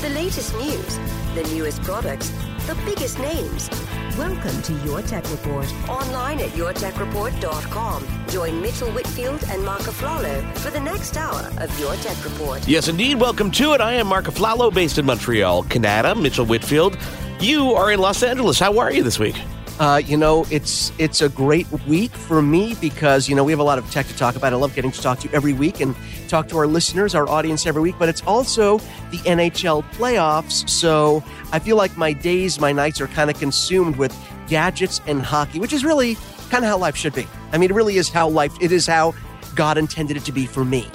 The latest news, the newest products, the biggest names. Welcome to Your Tech Report. Online at yourtechreport.com. Join Mitchell Whitfield and Mark Aflalo for the next hour of Your Tech Report. Yes, indeed. Welcome to it. I am Mark Aflalo, based in Montreal, Canada. Mitchell Whitfield. You are in Los Angeles. How are you this week? Uh, you know, it's it's a great week for me because you know we have a lot of tech to talk about. I love getting to talk to you every week and talk to our listeners, our audience every week. But it's also the NHL playoffs, so I feel like my days, my nights are kind of consumed with gadgets and hockey, which is really kind of how life should be. I mean, it really is how life. It is how God intended it to be for me.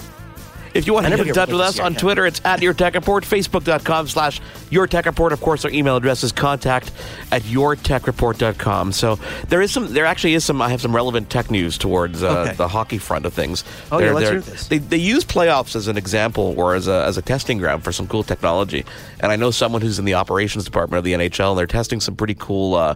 If you want to get in touch with us on Twitter, it's at Your Tech Report, Facebook.com slash Your Tech Report. Of course, our email address is contact at YourTechReport.com. So there is some, there actually is some, I have some relevant tech news towards uh, Okay. the hockey front of things. Oh, They're- yeah, let's hear this. They, they use playoffs as an example or as a, as a testing ground for some cool technology. And I know someone who's in the operations department of the NHL, and they're testing some pretty cool, uh,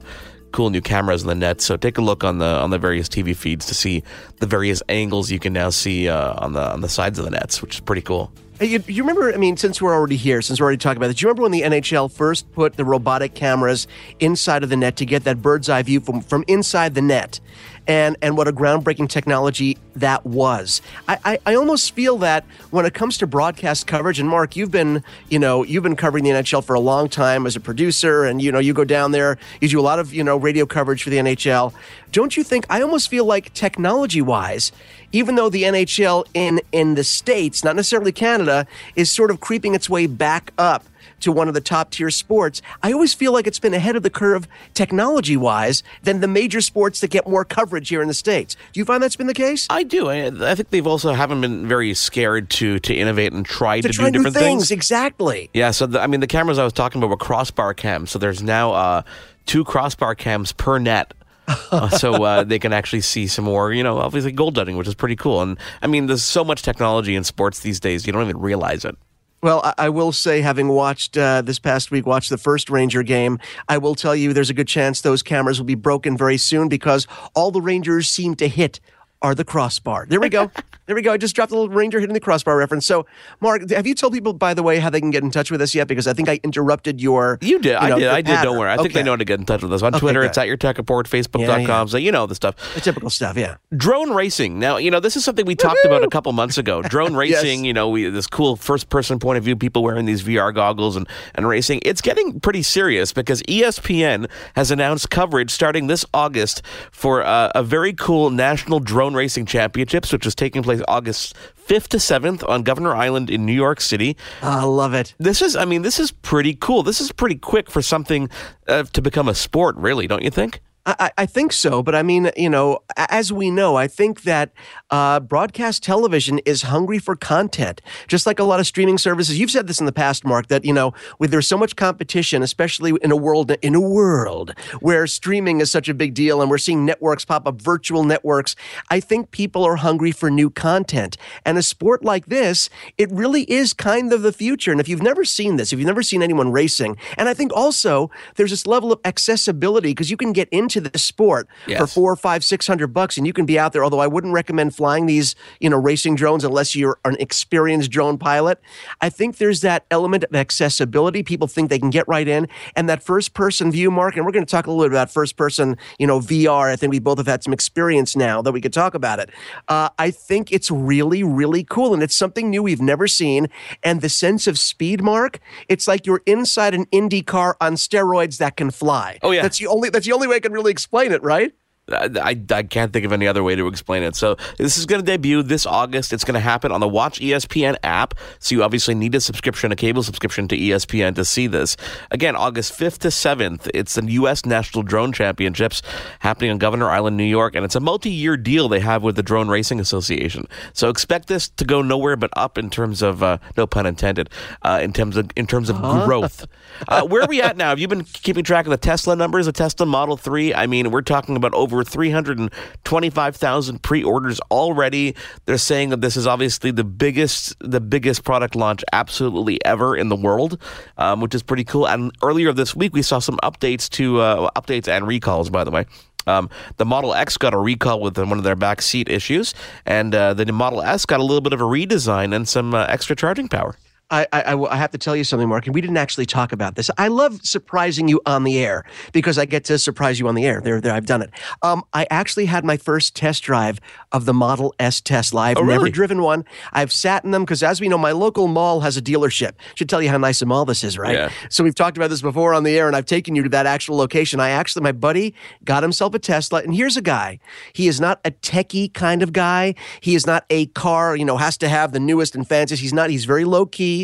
cool new cameras in the net. So take a look on the on the various TV feeds to see the various angles you can now see uh, on the on the sides of the nets, which is pretty cool. You, you remember? I mean, since we're already here, since we're already talking about this, do you remember when the NHL first put the robotic cameras inside of the net to get that bird's eye view from from inside the net, and and what a groundbreaking technology that was. I, I I almost feel that when it comes to broadcast coverage, and Mark, you've been you know you've been covering the NHL for a long time as a producer, and you know you go down there, you do a lot of you know radio coverage for the NHL. Don't you think? I almost feel like technology wise even though the NHL in in the states, not necessarily Canada, is sort of creeping its way back up to one of the top tier sports, I always feel like it's been ahead of the curve technology wise than the major sports that get more coverage here in the states. Do you find that's been the case? I do. I, I think they've also haven't been very scared to to innovate and try to, to try do different things, things. exactly. Yeah. So the, I mean, the cameras I was talking about were crossbar cams. So there's now uh, two crossbar cams per net. Uh, so uh, they can actually see some more, you know, obviously gold dunning, which is pretty cool. And I mean, there's so much technology in sports these days, you don't even realize it. Well, I, will say, having watched uh, this past week, watched the first Ranger game, I will tell you there's a good chance those cameras will be broken very soon because all the Rangers seem to hit are the crossbar. There we go. there we go. I just dropped a little Ranger hitting the crossbar reference. So, Mark, have you told people, by the way, how they can get in touch with us yet? Because I think I interrupted your. You did. I know, did. I did. Don't worry. I think they know how to get in touch with us on Okay, Twitter. good. It's at your tech report, Facebook.com. Yeah, yeah. So you know the stuff. The typical stuff, yeah. Drone racing. Now, you know, this is something we talked about a couple months ago. Drone racing, you know, we, this cool first person point of view, people wearing these VR goggles and, and racing. It's getting pretty serious because ESPN has announced coverage starting this August for uh, a very cool National Drone Racing Championships, which is taking place August 5th to 7th on Governor Island in New York City. I love it. This is, I mean, this is pretty cool. This is pretty quick for something uh, to become a sport, really, don't you think? I, I think so, but I mean, you know, as we know, I think that uh, broadcast television is hungry for content, just like a lot of streaming services. You've said this in the past, Mark, that you know, with there's so much competition, especially in a world in a world where streaming is such a big deal, and we're seeing networks pop up, virtual networks. I think people are hungry for new content, and a sport like this, it really is kind of the future. And if you've never seen this, if you've never seen anyone racing, and I think also there's this level of accessibility because you can get into into the sport Yes. for four, five, six hundred bucks, and you can be out there. Although I wouldn't recommend flying these, you know, racing drones unless you're an experienced drone pilot. I think there's that element of accessibility. People think they can get right in, and that first person view, Mark. And we're going to talk a little bit about first person, you know, VR. I think we both have had some experience now that we could talk about it. Uh, I think it's really, really cool, and it's something new we've never seen. And the sense of speed, Mark, it's like you're inside an Indy car on steroids that can fly. Oh, yeah. that's the only that's the only way I can really explain it, right? I, I, can't think of any other way to explain it. So this is going to debut this August. It's going to happen on the Watch ESPN app. So you obviously need a subscription, a cable subscription to ESPN to see this. Again, August 5th to 7th. It's the U.S. National Drone Championships happening on Governor Island, New York, and it's a multi-year deal they have with the Drone Racing Association. So expect this to go nowhere but up in terms of uh, no pun intended, uh, in terms of in terms of growth. Uh, where are we at now? Have you been keeping track of the Tesla numbers? The Tesla Model 3? I mean, we're talking about over 325,000 pre-orders already. They're saying that this is obviously the biggest the biggest product launch absolutely ever in the world, um, which is pretty cool. And earlier this week, we saw some updates to uh, updates and recalls, by the way. Um, the Model X got a recall with one of their back seat issues, and uh, the Model S got a little bit of a redesign and some uh, extra charging power. I, I, I have to tell you something, Mark, and we didn't actually talk about this. I love surprising you on the air because I get to surprise you on the air. There, there, I've done it. Um, I actually had my first test drive of the Model S Tesla. I've Oh, never really? driven one. I've sat in them because, as we know, my local mall has a dealership. Should tell you how nice a mall this is, right? Yeah. So we've talked about this before on the air, and I've taken you to that actual location. I actually, my buddy got himself a Tesla, and here's a guy. He is not a techie kind of guy. He is not a car, you know, has to have the newest and fanciest. He's not. He's very low key.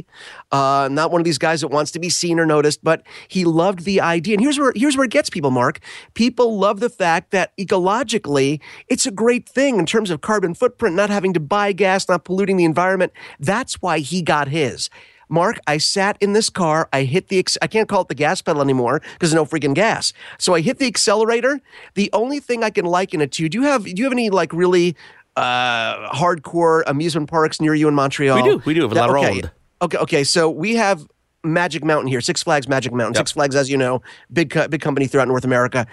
Uh, not one of these guys that wants to be seen or noticed, but he loved the idea. And here's where here's where it gets people, Mark. People love the fact that ecologically, it's a great thing in terms of carbon footprint, not having to buy gas, not polluting the environment. That's why he got his. Mark, I sat in this car. I hit the, I can't call it the gas pedal anymore because there's no freaking gas. So I hit the accelerator. The only thing I can liken it to, do you have, do you have any like really uh, hardcore amusement parks near you in Montreal? We do. We do have a That- okay. Ronde. Okay, okay. So we have Magic Mountain here, Six Flags Magic Mountain. Six Flags, as you know, big co- big company throughout North America.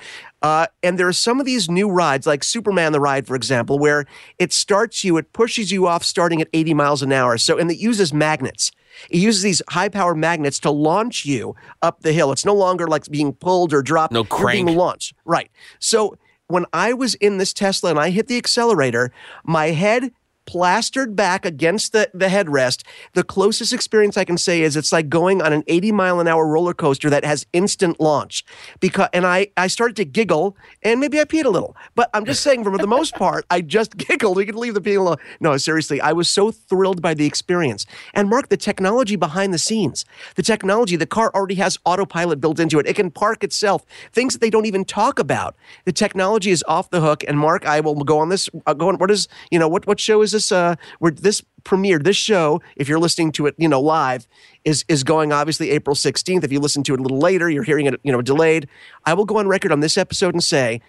Uh, and there are some of these new rides, like Superman the Ride, for example, where it starts you, it pushes you off starting at 80 miles an hour. So, and it uses magnets. It uses these high power magnets to launch you up the hill. It's no longer like being pulled or dropped. No You're being launched. Right. So when I was in this Tesla and I hit the accelerator, my head plastered back against the, the headrest. The closest experience I can say is it's like going on an 80 mile an hour roller coaster that has instant launch. Because and I, I started to giggle and maybe I peed a little. But I'm just saying for the most part, I just giggled. We could leave the peeing alone. No, seriously, I was so thrilled by the experience. And Mark, the technology behind the scenes, the technology, the car already has autopilot built into it. It can park itself, things that they don't even talk about. The technology is off the hook. And Mark, I will go on this. Uh, go on. What is you know what what show is this? Uh, where this premiered this show? If you're listening to it, you know live is is going obviously April 16th. If you listen to it a little later, you're hearing it you know delayed. I will go on record on this episode and say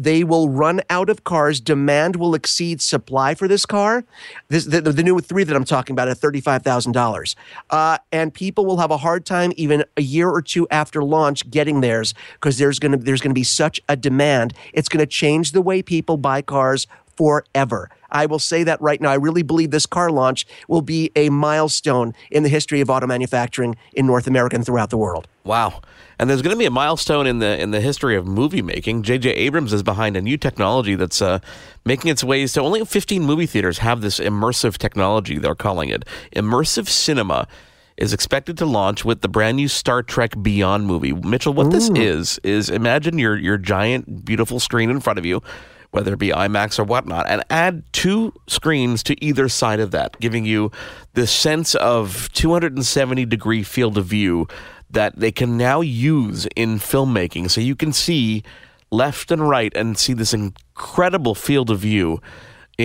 they will run out of cars. Demand will exceed supply for this car. This the, the new three that I'm talking about at thirty five thousand dollars, uh, and people will have a hard time even a year or two after launch getting theirs because there's gonna there's gonna be such a demand. It's gonna change the way people buy cars forever. I will say that right now. I really believe this car launch will be a milestone in the history of auto manufacturing in North America and throughout the world. Wow. And there's going to be a milestone in the in the history of movie making. J.J. Abrams is behind a new technology that's uh, making its ways to only 15 movie theaters have this immersive technology. They're calling it immersive cinema. Is expected to launch with the brand new Star Trek Beyond movie. Mitchell, what this is is imagine your your giant, beautiful screen in front of you, whether it be IMAX or whatnot, and add two screens to either side of that, giving you this sense of 270 degree field of view that they can now use in filmmaking. So you can see left and right and see this incredible field of view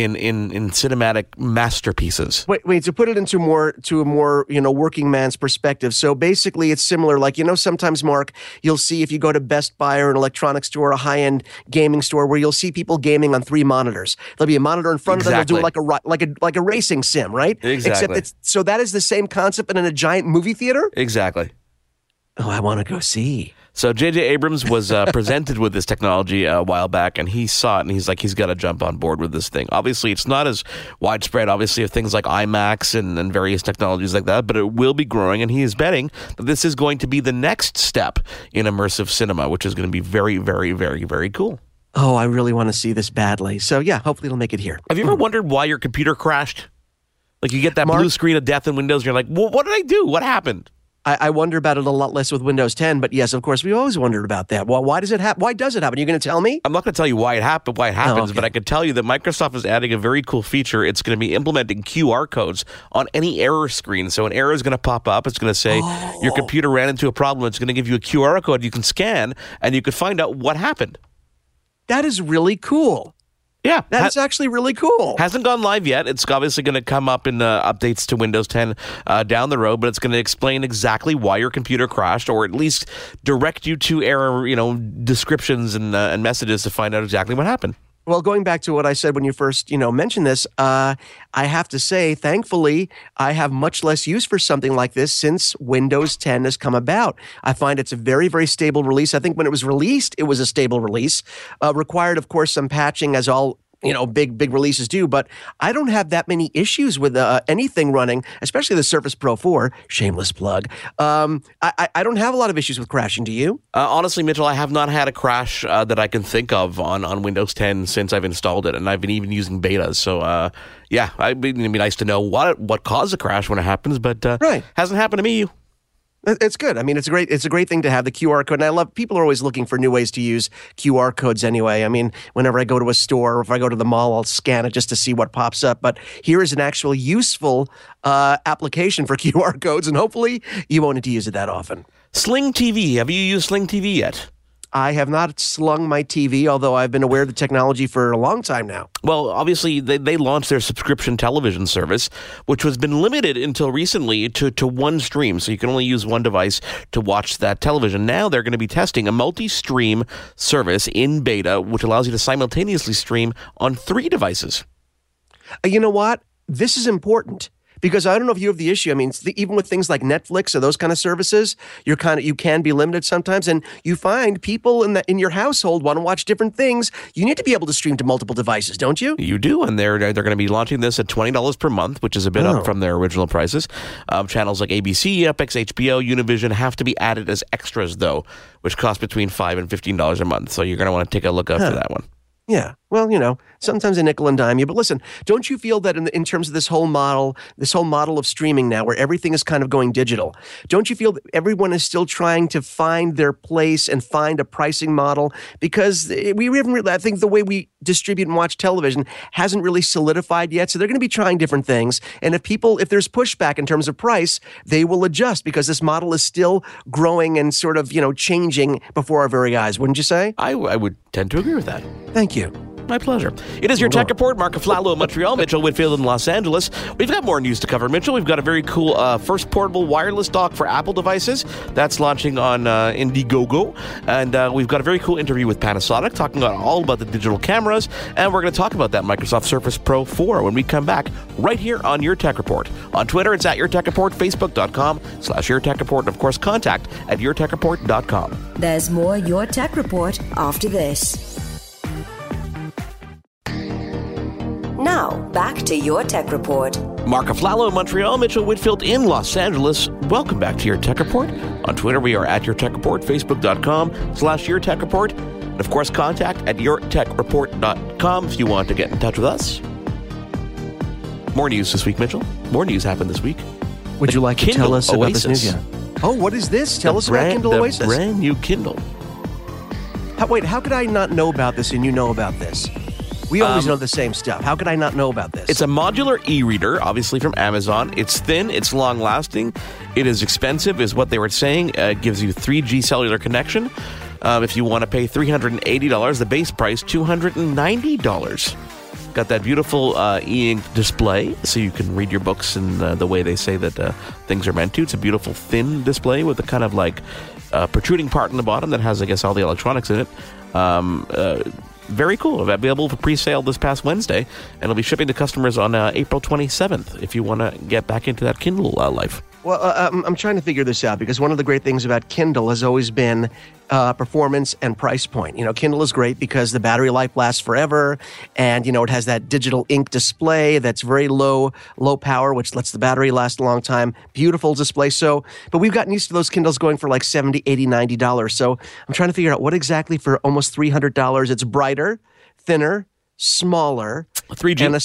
in in in cinematic masterpieces. Wait, wait. To put it into more to a more you know working man's perspective. So basically, it's similar. Like you know, sometimes Mark, you'll see if you go to Best Buy or an electronics store, a high end gaming store, where you'll see people gaming on three monitors. There'll be a monitor in front of them. They'll do it like a like a like a racing sim, right? Exactly. Except it's so that is the same concept, but in a giant movie theater. Exactly. Oh, I want to go see. So J.J. Abrams was uh, presented with this technology a while back, and he saw it, and he's like, he's got to jump on board with this thing. Obviously, it's not as widespread, obviously, of things like IMAX and, and various technologies like that, but it will be growing, and he is betting that this is going to be the next step in immersive cinema, which is going to be very, very, very, very cool. Oh, I really want to see this badly. So yeah, hopefully it'll make it here. Have you ever wondered why your computer crashed? Like you get that Mark- blue screen of death in Windows, and you're like, well, what did I do? What happened? I, I wonder about it a lot less with Windows 10, but yes, of course, we always wondered about that. Well, why does it happen? Why does it happen? You're going to tell me? I'm not going to tell you why it happened, why it happens, oh, okay. but I can tell you that Microsoft is adding a very cool feature. It's going to be implementing QR codes on any error screen. So an error is going to pop up. It's going to say your oh. computer ran into a problem. It's going to give you a QR code you can scan, and you can find out what happened. That is really cool. Yeah, That is actually really cool. Hasn't gone live yet. It's obviously going to come up in uh, updates to Windows 10 uh, down the road, but it's going to explain exactly why your computer crashed, or at least direct you to error, you know, descriptions and uh, and messages to find out exactly what happened. Well, going back to what I said when you first, you know, mentioned this, uh, I have to say, thankfully, I have much less use for something like this since Windows 10 has come about. I find it's a very, very stable release. I think when it was released, it was a stable release. Uh, required, of course, some patching, as all you know, big big releases do. But I don't have that many issues with uh, anything running, especially the Surface Pro 4. Shameless plug. Um, I, I- don't have a lot of issues with crashing. Do you? Uh, honestly, Mitchell, I have not had a crash uh, that I can think of on, on Windows 10 since I've installed it, and I've been even using betas. So, uh, yeah, I- it'd be nice to know what what caused the crash when it happens, but uh, Right. hasn't happened to me. It's good. I mean, it's a great. It's a great thing to have the QR code, and I love. People are always looking for new ways to use QR codes. Anyway, I mean, whenever I go to a store or if I go to the mall, I'll scan it just to see what pops up. But here is an actual useful uh, application for QR codes, and hopefully, you won't need to use it that often. Sling TV. Have you used Sling TV yet? I have not slung my TV, although I've been aware of the technology for a long time now. Well, obviously, they, they launched their subscription television service, which has been limited until recently to, to one stream. So you can only use one device to watch that television. Now they're going to be testing a multi stream service in beta, which allows you to simultaneously stream on three devices. Uh, You know what? This is important because I don't know if you have the issue. I mean, the, even with things like Netflix or those kind of services, you're kind of you can be limited sometimes, and you find people in the in your household want to watch different things. You need to be able to stream to multiple devices, don't you? You do, and they're they're going to be launching this at twenty dollars per month, which is a bit Oh. up from their original prices. Um, channels like ABC, Epix, HBO, Univision have to be added as extras, though, which cost between five and fifteen dollars a month. So you're going to want to take a look out for that one. Yeah. Well, you know, sometimes a nickel and dime you. But listen, don't you feel that in, in terms of this whole model, this whole model of streaming now, where everything is kind of going digital, don't you feel that everyone is still trying to find their place and find a pricing model? Because eh, we haven't really, I think the way we distribute and watch television hasn't really solidified yet. So they're going to be trying different things. And if people, if there's pushback in terms of price, they will adjust because this model is still growing and sort of, you know, changing before our very eyes, wouldn't you say? I, I would tend to agree with that. Thank you. My pleasure. It is your tech report. Mark Aflalo in Montreal, Mitchell Whitfield in Los Angeles. We've got more news to cover, Mitchell. We've got a very cool uh, first portable wireless dock for Apple devices. That's launching on uh, Indiegogo. And uh, we've got a very cool interview with Panasonic talking about all about the digital cameras. And we're going to talk about that Microsoft Surface Pro 4 when we come back right here on Your Tech Report. On Twitter, it's at Your Tech Report, Facebook.com slash Your Tech Report, and of course, contact at YourTechReport.com. There's more Your Tech Report after this. Now, back to Your Tech Report. Mark Aflalo in Montreal, Mitchell Whitfield in Los Angeles. Welcome back to Your Tech Report. On Twitter, we are at Your Tech Report, Facebook.com slash Your Tech Report. And of course, contact at YourTechReport.com if you want to get in touch with us. More news this week, Mitchell. More news happened this week. Would you like to tell us about this news? Yeah. Oh, what is this? Tell The us about brand- Kindle the Oasis. brand new Kindle. How, wait, how could I not know about this and you know about this? We always Um, know the same stuff. How could I not know about this? It's a modular e-reader, obviously from Amazon. It's thin, it's long-lasting, it is expensive, is what they were saying. Uh, it gives you 3G cellular connection. Um, if you want to pay $380, the base price $290. Got that beautiful uh, e-ink display, so you can read your books in uh, the way they say that uh, things are meant to. It's a beautiful thin display with a kind of like uh, protruding part in the bottom that has, I guess, all the electronics in it. Um, uh, very cool. It'll be Available for pre-sale this past Wednesday, and it'll be shipping to customers on uh, April 27th. If you want to get back into that Kindle uh, life. Well, uh, I'm, I'm trying to figure this out because one of the great things about Kindle has always been uh, performance and price point. You know, Kindle is great because the battery life lasts forever, and you know it has that digital ink display that's very low low power, which lets the battery last a long time. Beautiful display. So, but we've gotten used to those Kindles going for like 70 80 90 dollars. So I'm trying to figure out what exactly for almost 300 dollars. It's brighter, thinner, smaller, 3G. and a,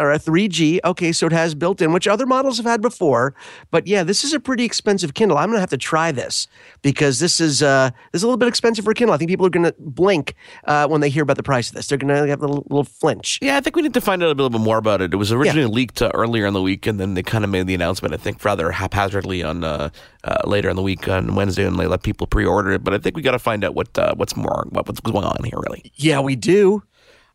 or a 3G. Okay, so it has built in, which other models have had before. But yeah, this is a pretty expensive Kindle. I'm gonna have to try this because this is uh, this is a little bit expensive for a Kindle. I think people are gonna blink uh, when they hear about the price of this. They're gonna have a little, little flinch. Yeah, I think we need to find out a little bit more about it. It was originally yeah. leaked uh, earlier in the week, and then they kind of made the announcement. I think rather haphazardly on uh, uh, later in the week on Wednesday, and they let people pre-order it. But I think we got to find out what uh, what's more what, what's going on here, really. Yeah, we do.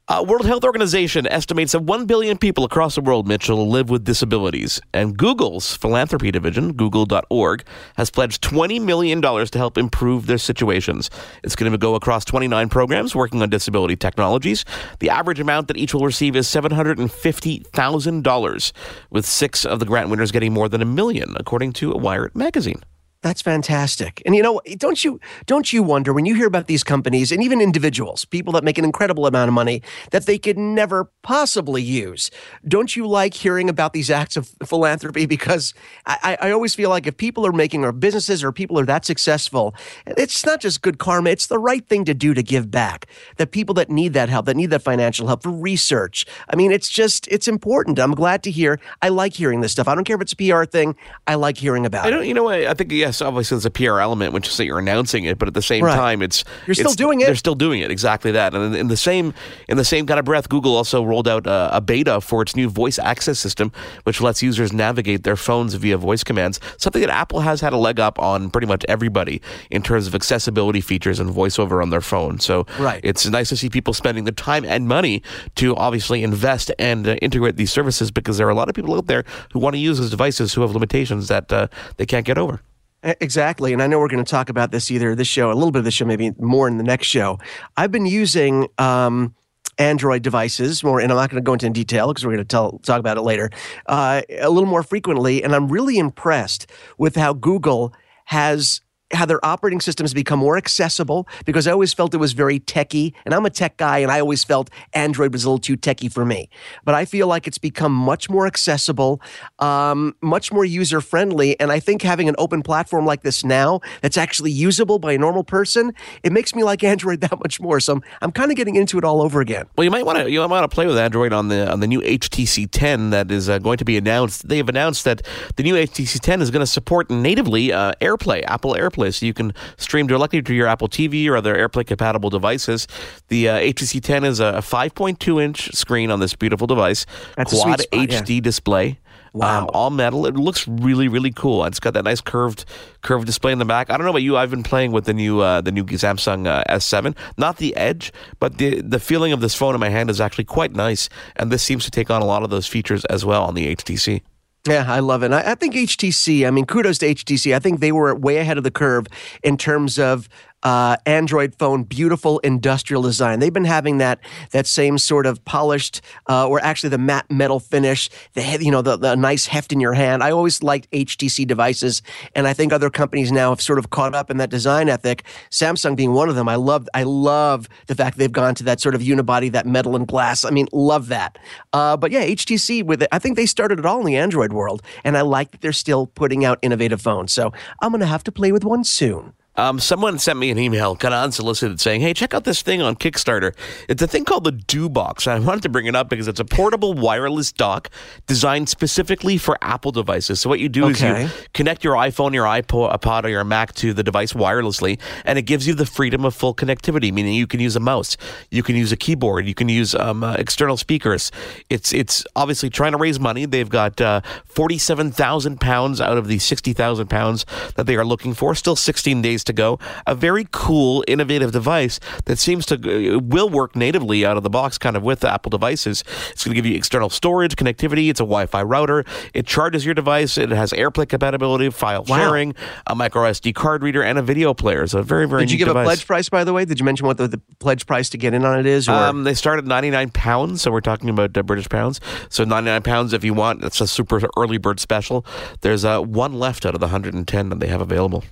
Uh, World Health Organization estimates that 1 billion people across the world, Mitchell, live with disabilities. And Google's philanthropy division, google.org, has pledged $20 million to help improve their situations. It's going to go across 29 programs working on disability technologies. The average amount that each will receive is $750,000, with six of the grant winners getting more than a million, according to Wired magazine. That's fantastic. And you know, don't you don't you wonder when you hear about these companies and even individuals, people that make an incredible amount of money that they could never possibly use? Don't you like hearing about these acts of philanthropy? Because I, I always feel like if people are making or businesses or people are that successful, it's not just good karma, it's the right thing to do to give back. The people that need that help, that need that financial help for research. I mean, it's just it's important. I'm glad to hear. I like hearing this stuff. I don't care if it's a PR thing. I like hearing about I don't, it. You know, I, I think yes yes, obviously there's a PR element, which is that you're announcing it, but at the same right. time, it's you're it's, still doing it. They're still doing it, exactly that. And in, in the same in the same kind of breath, Google also rolled out a, a, beta for its new voice access system, which lets users navigate their phones via voice commands. Something that Apple has had a leg up on pretty much everybody in terms of accessibility features and voiceover on their phone. So right. it's nice to see people spending the time and money to obviously invest and uh, integrate these services because there are a lot of people out there who want to use those devices who have limitations that uh, they can't get over. Exactly. And I know we're going to talk about this either this show, a little bit of this show, maybe more in the next show. I've been using um, Android devices more, and I'm not going to go into in detail because we're going to tell, talk about it later, uh, a little more frequently. And I'm really impressed with how Google has how their operating systems become more accessible because I always felt it was very techy, and I'm a tech guy, and I always felt Android was a little too techy for me. But I feel like it's become much more accessible, um, much more user friendly, and I think having an open platform like this now that's actually usable by a normal person, it makes me like Android that much more. So I'm, I'm kind of getting into it all over again. Well, you might want to you might want to play with Android on the on the new HTC 10 that is uh, going to be announced. They have announced that the new HTC 10 is going to support natively uh, AirPlay, Apple AirPlay so you can stream directly to your Apple TV or other AirPlay compatible devices. The uh, HTC 10 is a 5.2 inch screen on this beautiful device, That's quad spot, HD yeah. display. Wow. Um, all metal. It looks really, really cool. It's got that nice curved, curved display in the back. I don't know about you. I've been playing with the new, uh, the new Samsung uh, S7. Not the Edge, but the the feeling of this phone in my hand is actually quite nice. And this seems to take on a lot of those features as well on the HTC. Yeah, I love it. I, I, think HTC, I mean, kudos to HTC. I think they were way ahead of the curve in terms of uh, Android phone, beautiful industrial design. They've been having that that same sort of polished, uh, or actually the matte metal finish, the you know the, the nice heft in your hand. I always liked HTC devices, and I think other companies now have sort of caught up in that design ethic. Samsung being one of them. I love I love the fact they've gone to that sort of unibody, that metal and glass. I mean, love that. Uh, but yeah, HTC with it. I think they started it all in the Android world, and I like that they're still putting out innovative phones. So I'm gonna have to play with one soon. Um, someone sent me an email, kind of unsolicited, saying, "Hey, check out this thing on Kickstarter. It's a thing called the Do Box. I wanted to bring it up because it's a portable wireless dock designed specifically for Apple devices. So what you do okay. is you connect your iPhone, your iPod, or your Mac to the device wirelessly, and it gives you the freedom of full connectivity. Meaning you can use a mouse, you can use a keyboard, you can use um, uh, external speakers. It's it's obviously trying to raise money. They've got uh, forty-seven thousand pounds out of the sixty thousand pounds that they are looking for. Still sixteen days to go. A very cool, innovative device that seems to uh, will work natively out of the box, kind of with Apple devices. It's going to give you external storage, connectivity. It's a Wi-Fi router. It charges your device. It has AirPlay compatibility, file wow. sharing, a micro SD card reader, and a video player. So very, very. Did you give device. a pledge price, by the way? Did you mention what the, the pledge price to get in on it is? Um, they start at ninety nine pounds, so we're talking about uh, British pounds. So ninety nine pounds if you want. It's a super early bird special. There's uh, one left out of the hundred and ten that they have available.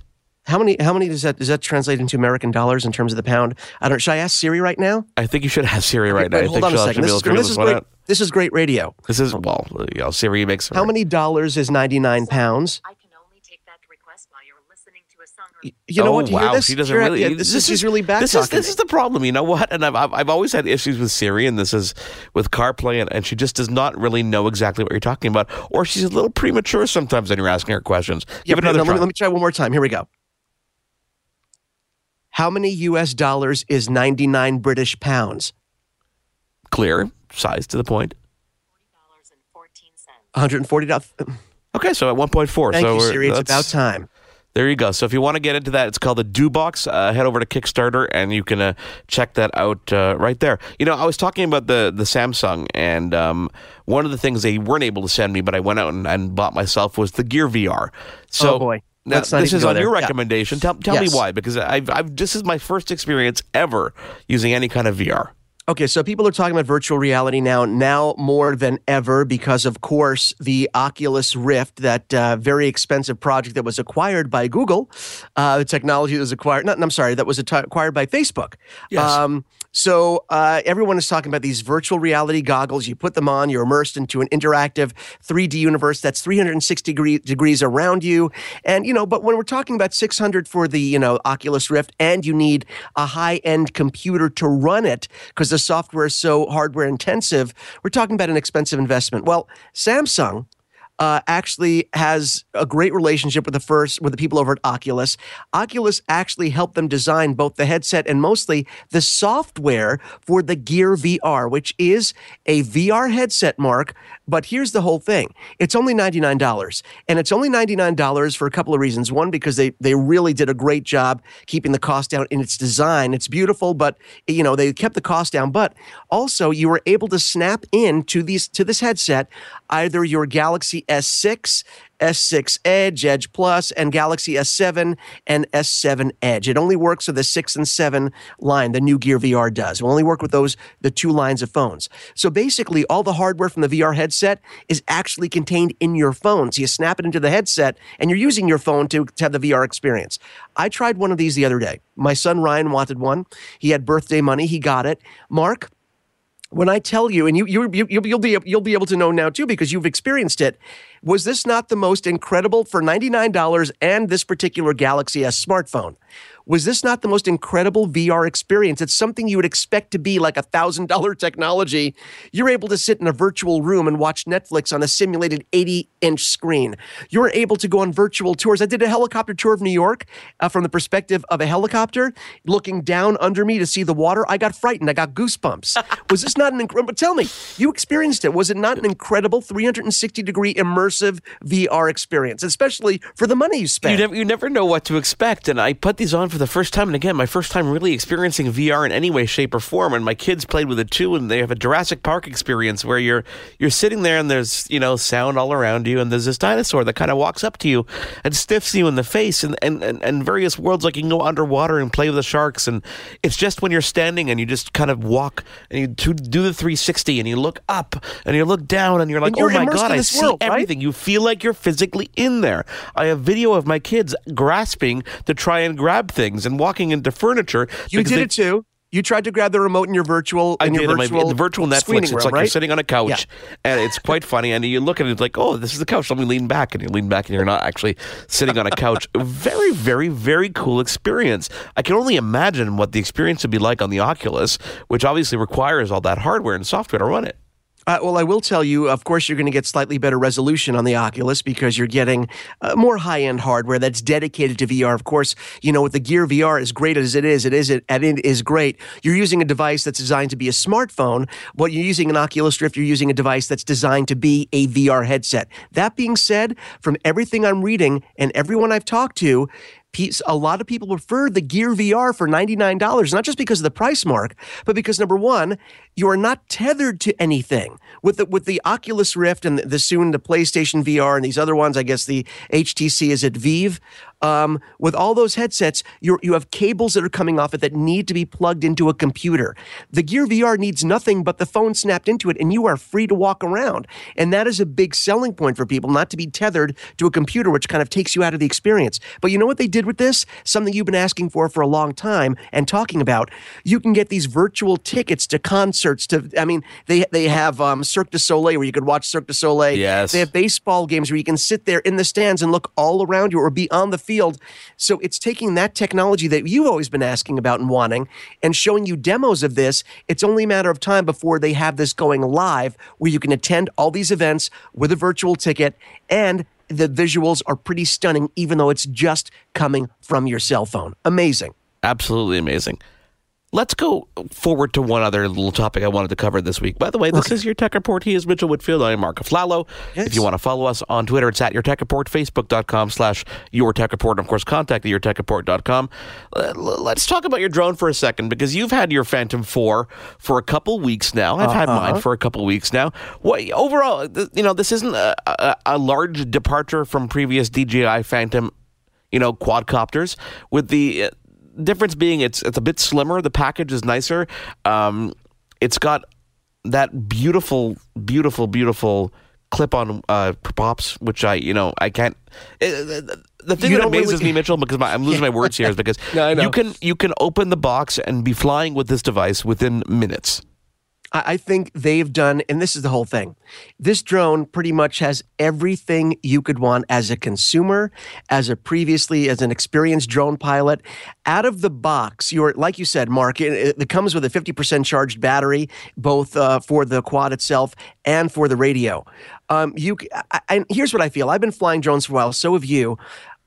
How many? How many does that does that translate into American dollars in terms of the pound? I don't. Should I ask Siri right now? I think you should ask Siri right now. hold on a second. This, is, this is great. Out. This is great radio. This is well, you know, Siri makes. How many dollars is ninety nine pounds? I can only take that request while you're listening to a song. You know oh, what? wow, this? she doesn't really. Yeah, this, this, is, she's really back. This is this is the problem. You know what? And I've I've always had issues with Siri, and this is with CarPlay, and, and she just does not really know exactly what you're talking about, or she's a little premature sometimes when you're asking her questions. Yeah, Give it another no, try. Let me, let me try one more time. Here we go. How many US dollars is 99 British pounds? Clear, size to the point. $140. Okay, so at 1.4. Thank so you, Siri. It's about time. There you go. So if you want to get into that, it's called the Do Box. Uh, head over to Kickstarter and you can uh, check that out uh, right there. You know, I was talking about the the Samsung, and um, one of the things they weren't able to send me, but I went out and, and bought myself was the Gear VR. So oh boy. Now, this is on there. your recommendation. Yeah. Tell, tell yes. me why, because I've, I've, this is my first experience ever using any kind of VR. Okay, so people are talking about virtual reality now, now more than ever, because of course the Oculus Rift, that uh, very expensive project that was acquired by Google, uh, the technology that was acquired. Not, I'm sorry, that was acquired by Facebook. Yes. Um, so uh, everyone is talking about these virtual reality goggles. You put them on, you're immersed into an interactive 3D universe that's 360 degree, degrees around you. And you know, but when we're talking about 600 for the you know Oculus Rift, and you need a high end computer to run it because the software is so hardware intensive, we're talking about an expensive investment. Well, Samsung uh, actually has a great relationship with the first with the people over at Oculus. Oculus actually helped them design both the headset and mostly the software for the Gear VR, which is a VR headset, Mark. But here's the whole thing: it's only ninety nine dollars, and it's only ninety nine dollars for a couple of reasons. One, because they they really did a great job keeping the cost down in its design. It's beautiful, but you know they kept the cost down. But also, you were able to snap in to these to this headset either your Galaxy S6, S6 Edge, Edge Plus, and Galaxy S7 and S7 Edge. It only works with the 6 and 7 line, the new Gear VR does. It will only work with those, the two lines of phones. So basically, all the hardware from the VR headset is actually contained in your phone. So you snap it into the headset, and you're using your phone to, to have the VR experience. I tried one of these the other day. My son Ryan wanted one. He had birthday money. He got it. Mark, when I tell you, and you, you, you, you'll be you'll be able to know now too because you've experienced it. Was this not the most incredible for ninety nine dollars and this particular Galaxy S smartphone? Was this not the most incredible VR experience? It's something you would expect to be like a thousand dollar technology. You're able to sit in a virtual room and watch Netflix on a simulated 80 inch screen. You're able to go on virtual tours. I did a helicopter tour of New York uh, from the perspective of a helicopter looking down under me to see the water. I got frightened. I got goosebumps. Was this not an incredible? Tell me, you experienced it. Was it not an incredible 360 degree immersive VR experience, especially for the money you spend. You never, you never know what to expect. And I put these on for the first time, and again, my first time really experiencing VR in any way, shape, or form. And my kids played with it too, and they have a Jurassic Park experience where you're you're sitting there and there's you know sound all around you, and there's this dinosaur that kind of walks up to you and stiffs you in the face, and and, and and various worlds like you can go underwater and play with the sharks, and it's just when you're standing and you just kind of walk and you do the 360 and you look up and you look down and you're like, you're oh my god, I see world, everything. Right? You feel like you're physically in there. I have video of my kids grasping to try and grab things and walking into furniture. You did they, it too. You tried to grab the remote in your virtual. I in did your my, virtual the virtual Netflix. It's room, like right? you're sitting on a couch, Yeah. and it's quite funny. And you look at it, it's like, oh, this is the couch. Let me lean back, and you lean back, and you're not actually sitting on a couch. very, very, very cool experience. I can only imagine what the experience would be like on the Oculus, which obviously requires all that hardware and software to run it. Uh, well, I will tell you, of course, you're going to get slightly better resolution on the Oculus because you're getting uh, more high end hardware that's dedicated to VR. Of course, you know, with the Gear VR, as great as it is, it is it, and it is great. You're using a device that's designed to be a smartphone, but you're using an Oculus Rift, you're using a device that's designed to be a VR headset. That being said, from everything I'm reading and everyone I've talked to, a lot of people prefer the Gear VR for $99, not just because of the price mark, but because number one, you are not tethered to anything. With the, with the Oculus Rift and the, the soon the PlayStation VR and these other ones, I guess the HTC is at Vive. Um, with all those headsets, you you have cables that are coming off it that need to be plugged into a computer. The Gear VR needs nothing but the phone snapped into it, and you are free to walk around. And that is a big selling point for people, not to be tethered to a computer, which kind of takes you out of the experience. But you know what they did with this? Something you've been asking for for a long time and talking about. You can get these virtual tickets to concerts. To I mean, they they have um, Cirque du Soleil where you could watch Cirque du Soleil. Yes. They have baseball games where you can sit there in the stands and look all around you or be on the field field. So it's taking that technology that you've always been asking about and wanting and showing you demos of this. It's only a matter of time before they have this going live where you can attend all these events with a virtual ticket and the visuals are pretty stunning, even though it's just coming from your cell phone. Amazing. Absolutely amazing. Let's go forward to one other little topic I wanted to cover this week. By the way, this okay. is your Tech Report. He is Mitchell Whitfield. I am Mark Aflalo. Yes. If you want to follow us on Twitter, it's at Your Tech Report, Facebook.com slash Your Tech Report, and of course, contact at YourTechReport.com. Uh, let's talk about your drone for a second because you've had your Phantom 4 for a couple weeks now. I've uh-huh. had mine for a couple weeks now. What, overall, you know, this isn't a, a, a large departure from previous DJI Phantom you know, quadcopters with the difference being it's it's a bit slimmer. The package is nicer. Um, it's got that beautiful, beautiful, beautiful clip-on uh, props, which I, you know, I can't. It, the thing you that amazes really, me, Mitchell, because my, I'm losing my words here, is because no, you can you can open the box and be flying with this device within minutes. I think they've done, and this is the whole thing. This drone pretty much has everything you could want as a consumer, as a previously as an experienced drone pilot. Out of the box, you're like you said, Mark. It, it comes with a 50% charged battery, both uh, for the quad itself and for the radio. Um, you, I, and here's what I feel. I've been flying drones for a while. So have you.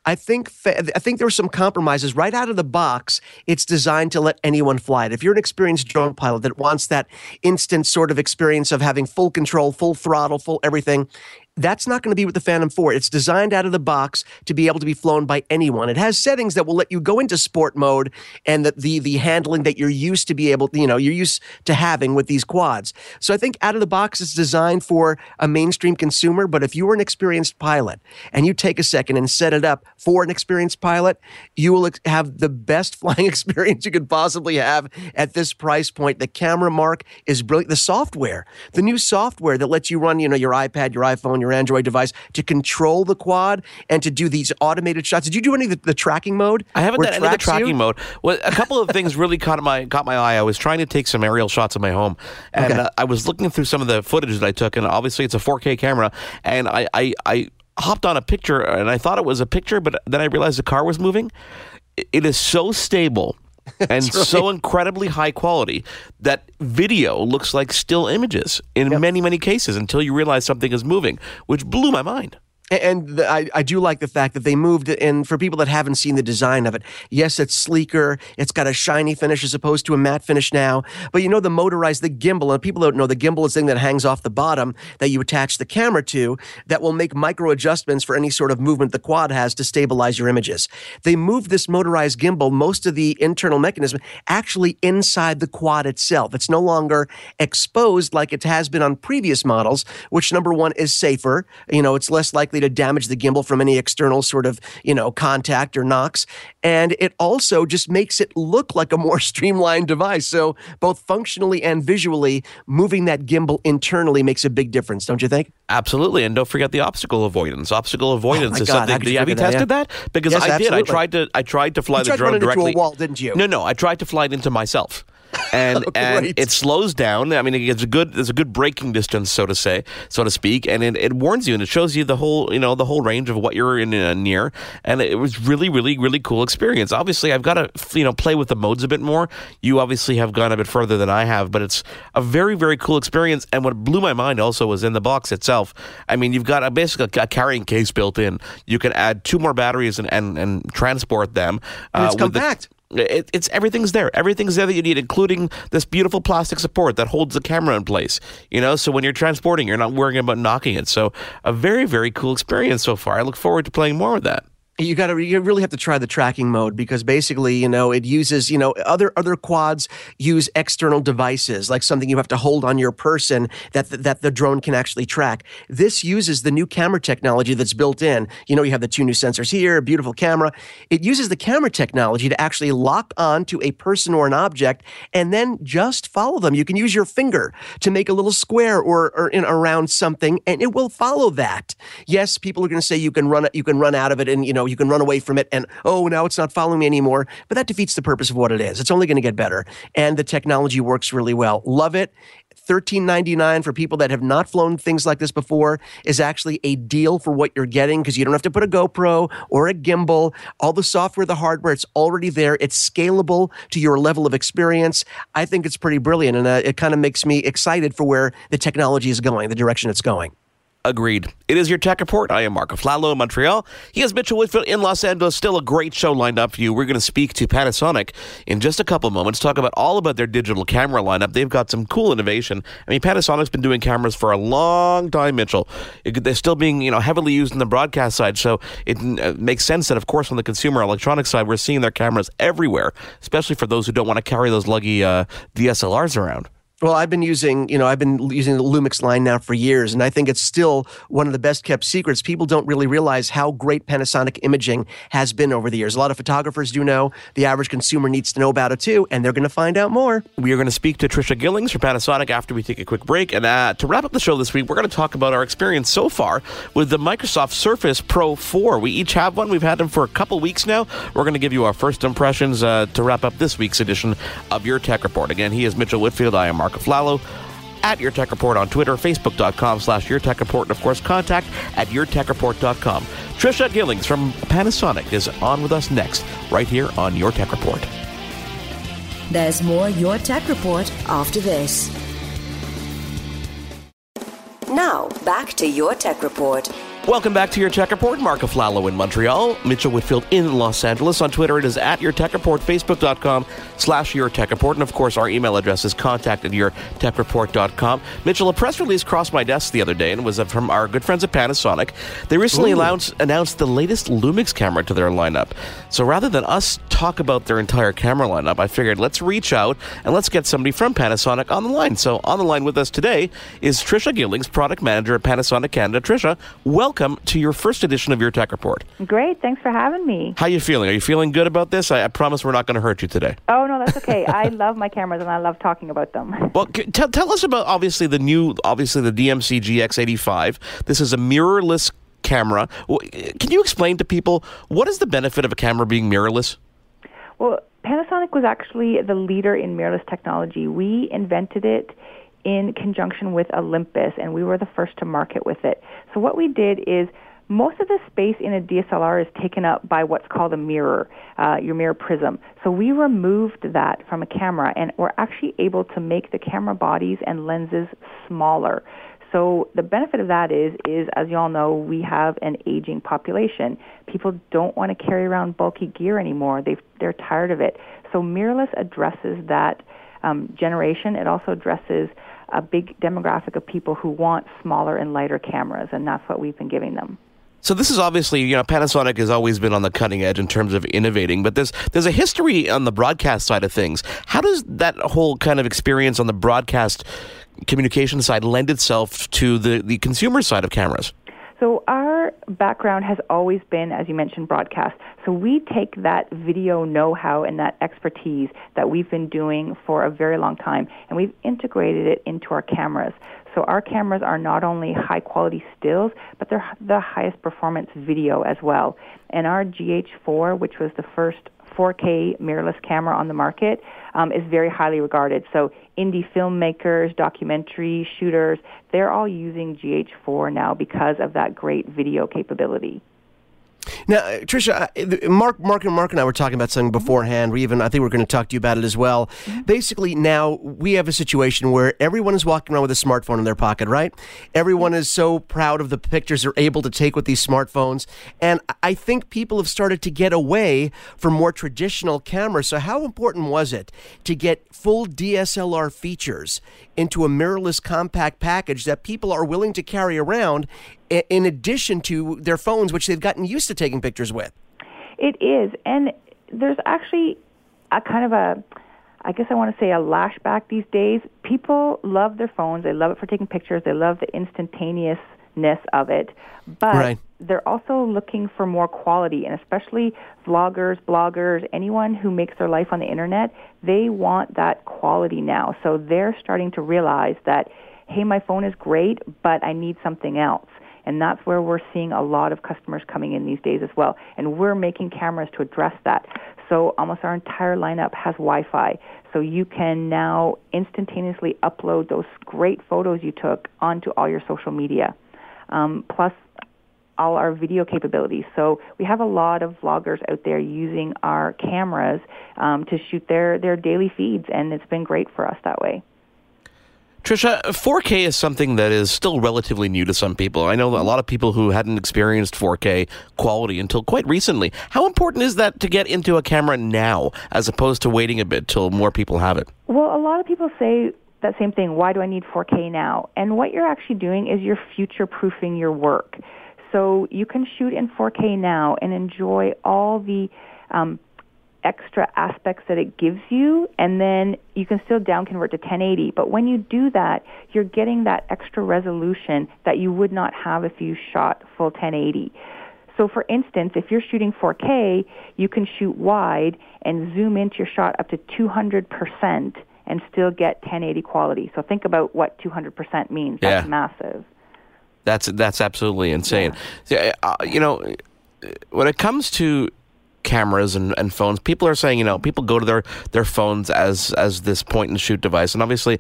I think I think there were some compromises right out of the box. It's designed to let anyone fly it. If you're an experienced drone pilot that wants that instant sort of experience of having full control, full throttle, full everything, that's not going to be with the Phantom 4. It's designed out of the box to be able to be flown by anyone. It has settings that will let you go into sport mode and the, the, the handling that you're used to be able, you know, you're used to having with these quads. So I think out of the box, it's designed for a mainstream consumer. But if you are an experienced pilot and you take a second and set it up for an experienced pilot, you will have the best flying experience you could possibly have at this price point. The camera mark is brilliant. The software, the new software that lets you run, you know, your iPad, your iPhone, your your Android device to control the quad and to do these automated shots. Did you do any of the, the tracking mode? I haven't done any of the tracking you? mode. Well, a couple of things really caught my caught my eye. I was trying to take some aerial shots of my home, and okay. uh, I was looking through some of the footage that I took, and obviously it's a 4K camera, and I, I, I hopped on a picture, and I thought it was a picture, but then I realized the car was moving. It is so stable and right. so incredibly high quality that video looks like still images in yep. many, many cases until you realize something is moving, which blew my mind. And the, I, I do like the fact that they moved it in for people that haven't seen the design of it. Yes, it's sleeker. It's got a shiny finish as opposed to a matte finish now. But you know, the motorized, the gimbal, and people don't know the gimbal is the thing that hangs off the bottom that you attach the camera to that will make micro adjustments for any sort of movement the quad has to stabilize your images. They moved this motorized gimbal, most of the internal mechanism, actually inside the quad itself. It's no longer exposed like it has been on previous models, which number one is safer. You know, it's less likely likely to damage the gimbal from any external sort of, you know, contact or knocks. And it also just makes it look like a more streamlined device. So both functionally and visually, moving that gimbal internally makes a big difference, don't you think? Absolutely. And don't forget the obstacle avoidance. Obstacle oh avoidance oh is God, something. Have you tested that? Yeah. Because yes, I did. I tried to I tried to fly you the drone directly. Into a wall, didn't you? No, no. I tried to fly it into myself. And oh, and it slows down. I mean, it's a good there's a good braking distance, so to say, so to speak, and it, it warns you and it shows you the whole you know the whole range of what you're in uh, near, and it was really really really cool experience. Obviously, I've got to you know play with the modes a bit more. You obviously have gone a bit further than I have, but it's a very very cool experience. And what blew my mind also was in the box itself. I mean, you've got a basically a carrying case built in. You can add two more batteries and and, and transport them. Uh, it's compact. The, it, it's everything's there. Everything's there that you need, including this beautiful plastic support that holds the camera in place. You know, so when you're transporting, you're not worrying about knocking it. So a very very cool experience so far. I look forward to playing more of that. You got to you really have to try the tracking mode because basically, you know, it uses, you know, other other quads use external devices like something you have to hold on your person that the, that the drone can actually track. This uses the new camera technology that's built in. You know, you have the two new sensors here, a beautiful camera. It uses the camera technology to actually lock on to a person or an object and then just follow them. You can use your finger to make a little square or, or in around something and it will follow that. Yes, people are going to say you can run you can run out of it and you know you can run away from it and oh now it's not following me anymore but that defeats the purpose of what it is it's only going to get better and the technology works really well love it $13.99 for people that have not flown things like this before is actually a deal for what you're getting because you don't have to put a GoPro or a gimbal. All the software, the hardware, it's already there. It's scalable to your level of experience. I think it's pretty brilliant and uh, it kind of makes me excited for where the technology is going, the direction it's going. Agreed. It is your tech report. I am Marco Aflalo in Montreal. He has Mitchell Whitfield in Los Angeles. Still a great show lined up for you. We're going to speak to Panasonic in just a couple moments, talk about all about their digital camera lineup. They've got some cool innovation. I mean, Panasonic's been doing cameras for a long time, Mitchell. It, they're still being, you know, heavily used in the broadcast side, so it uh, makes sense that, of course, on the consumer electronics side, we're seeing their cameras everywhere, especially for those who don't want to carry those luggy uh, DSLRs around. Well, I've been using, you know, I've been using the Lumix line now for years, and I think it's still one of the best kept secrets. People don't really realize how great Panasonic imaging has been over the years. A lot of photographers do know. The average consumer needs to know about it too, and they're going to find out more. We are going to speak to Trisha Gillings from Panasonic after we take a quick break. And uh, to wrap up the show this week, we're going to talk about our experience so far with the Microsoft Surface Pro 4. We each have one. We've had them for a couple weeks now. We're going to give you our first impressions uh, to wrap up this week's edition of Your Tech Report. Again, he is Mitchell Whitfield. I am Marco Aflalo at Your Tech Report on Twitter, Facebook.com slash Your Tech Report, and of course, contact at YourTechReport.com. Trisha Gillings from Panasonic is on with us next, right here on Your Tech Report. There's more Your Tech Report after this. Now, back to Your Tech Report. Welcome back to your Tech Report. Marco Aflalo in Montreal, Mitchell Whitfield in Los Angeles. On Twitter, it is at Your Tech Report, Facebook.com slash Your Tech Report. And of course, our email address is contact at YourTechReport.com. Mitchell, a press release crossed my desk the other day and was uh, from our good friends at Panasonic. They recently announced, announced the latest Lumix camera to their lineup. So rather than us talk about their entire camera lineup, I figured let's reach out and let's get somebody from Panasonic on the line. So on the line with us today is Trisha Gillings, product manager at Panasonic Canada. Trisha, welcome welcome to your first edition of your Tech Report. Great, thanks for having me. How are you feeling? Are you feeling good about this? I, I promise we're not going to hurt you today. Oh no, that's okay. I love my cameras and I love talking about them. Well, tell tell us about obviously the new, obviously the DMC GX85. This is a mirrorless camera. Can you explain to people what is the benefit of a camera being mirrorless? Well, Panasonic was actually the leader in mirrorless technology. We invented it in conjunction with Olympus, and we were the first to market with it. So what we did is most of the space in a DSLR is taken up by what's called a mirror, uh, your mirror prism. So we removed that from a camera, and we're actually able to make the camera bodies and lenses smaller. So the benefit of that is, is as you all know, we have an aging population. People don't want to carry around bulky gear anymore. They've, they're tired of it. So mirrorless addresses that um, generation. It also addresses a big demographic of people who want smaller and lighter cameras, and that's what we've been giving them. So this is obviously, you know, Panasonic has always been on the cutting edge in terms of innovating, but there's there's a history on the broadcast side of things. How does that whole kind of experience on the broadcast communication side lend itself to the, the consumer side of cameras? So our background has always been, as you mentioned, broadcast. So we take that video know-how and that expertise that we've been doing for a very long time, and we've integrated it into our cameras. So our cameras are not only high quality stills, but they're the highest performance video as well. And our GH4, which was the first 4K mirrorless camera on the market um, is very highly regarded. So indie filmmakers, documentary shooters, they're all using GH4 now because of that great video capability. Now, uh, Trisha, uh, Mark, Mark, and Mark and I were talking about something beforehand. We even, I think, we're going to talk to you about it as well. Mm-hmm. Basically, now we have a situation where everyone is walking around with a smartphone in their pocket, right? Everyone is so proud of the pictures they're able to take with these smartphones, and I think people have started to get away from more traditional cameras. So, how important was it to get full DSLR features into a mirrorless compact package that people are willing to carry around in addition to their phones, which they've gotten used to taking pictures with? It is, and there's actually a kind of a I guess I want to say a lashback these days. People love their phones. They love it for taking pictures. They love the instantaneousness of it. But right. they're also looking for more quality, and especially vloggers, bloggers, anyone who makes their life on the internet, they want that quality now. So they're starting to realize that, hey, my phone is great, but I need something else. And that's where we're seeing a lot of customers coming in these days as well. And we're making cameras to address that. So almost our entire lineup has Wi-Fi. So you can now instantaneously upload those great photos you took onto all your social media. Um, plus all our video capabilities. So we have a lot of vloggers out there using our cameras um, to shoot their, their daily feeds, and it's been great for us that way. Trisha, 4K is something that is still relatively new to some people. I know a lot of people who hadn't experienced 4K quality until quite recently. How important is that to get into a camera now as opposed to waiting a bit till more people have it? Well, a lot of people say that same thing. Why do I need 4K now? And what you're actually doing is you're future proofing your work. So you can shoot in 4K now and enjoy all the um, extra aspects that it gives you, and then you can still down convert to 1080. But when you do that, you're getting that extra resolution that you would not have if you shot full 1080. So, for instance, if you're shooting 4K, you can shoot wide and zoom into your shot up to 200% and still get 1080 quality. So, think about what 200% means. That's yeah. massive. That's that's absolutely insane. Yeah. Uh, you know, when it comes to cameras and, and phones. People are saying, you know, people go to their, their phones as as this point and shoot device, and obviously,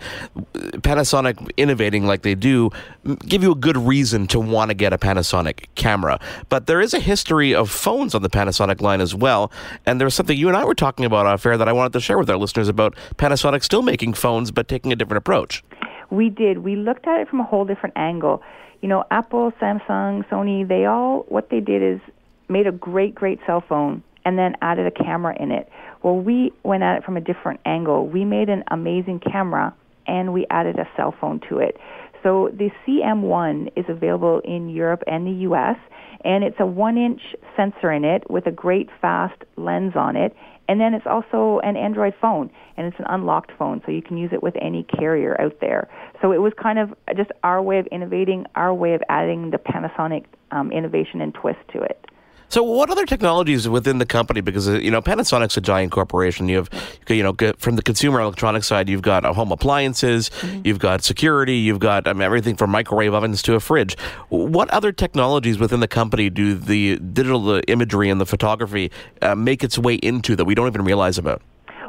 Panasonic innovating like they do give you a good reason to want to get a Panasonic camera. But there is a history of phones on the Panasonic line as well, and there's something you and I were talking about off air that I wanted to share with our listeners about Panasonic still making phones but taking a different approach. We did. We looked at it from a whole different angle. You know, Apple, Samsung, Sony, they all what they did is made a great, great cell phone and then added a camera in it. Well, we went at it from a different angle. We made an amazing camera and we added a cell phone to it. So the CM1 is available in Europe and the US, and it's a one inch sensor in it with a great fast lens on it. And then it's also an Android phone, and it's an unlocked phone, so you can use it with any carrier out there. So it was kind of just our way of innovating, our way of adding the Panasonic um, innovation and twist to it. So, what other technologies within the company? Because uh, you know, Panasonic's a giant corporation. You have, you know, from the consumer electronics side, you've got uh, home appliances, mm-hmm. you've got security, you've got um, everything from microwave ovens to a fridge. What other technologies within the company do the digital imagery and the photography uh, make its way into that we don't even realize about?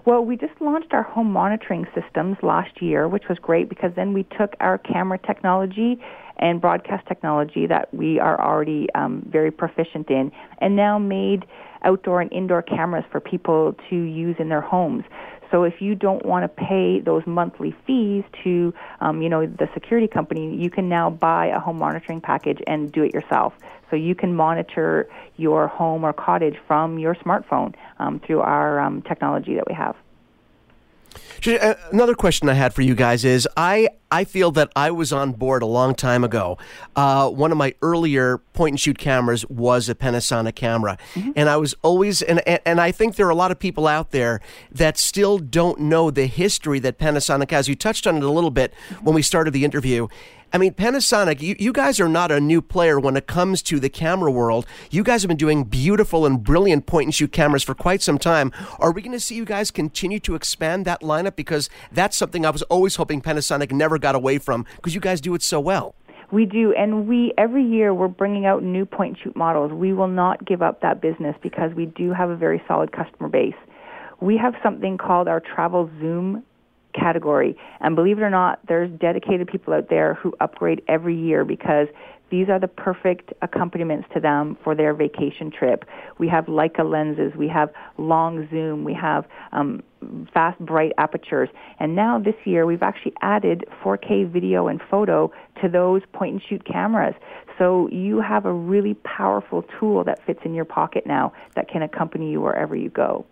Well, we just launched our home monitoring systems last year, which was great because then we took our camera technology and broadcast technology that we are already um, very proficient in, and now made outdoor and indoor cameras for people to use in their homes. So if you don't want to pay those monthly fees to, um, you know, the security company, you can now buy a home monitoring package and do it yourself. So you can monitor your home or cottage from your smartphone um, through our um, technology that we have. Uh, another question I had for you guys is I I feel that I was on board a long time ago. Uh, one of my earlier point and shoot cameras was a Panasonic camera, mm-hmm. and I was always and and I think there are a lot of people out there that still don't know the history that Panasonic has. You touched on it a little bit mm-hmm. when we started the interview, I mean, Panasonic, you, you guys are not a new player when it comes to the camera world. You guys have been doing beautiful and brilliant point and shoot cameras for quite some time. Are we going to see you guys continue to expand that lineup? Because that's something I was always hoping Panasonic never got away from because you guys do it so well. We do, and we every year we're bringing out new point and shoot models. We will not give up that business because we do have a very solid customer base. We have something called our travel zoom category. And believe it or not, there's dedicated people out there who upgrade every year because these are the perfect accompaniments to them for their vacation trip. We have Leica lenses, we have long zoom, we have um, fast bright apertures, and now this year we've actually added 4K video and photo to those point and shoot cameras. So you have a really powerful tool that fits in your pocket now that can accompany you wherever you go.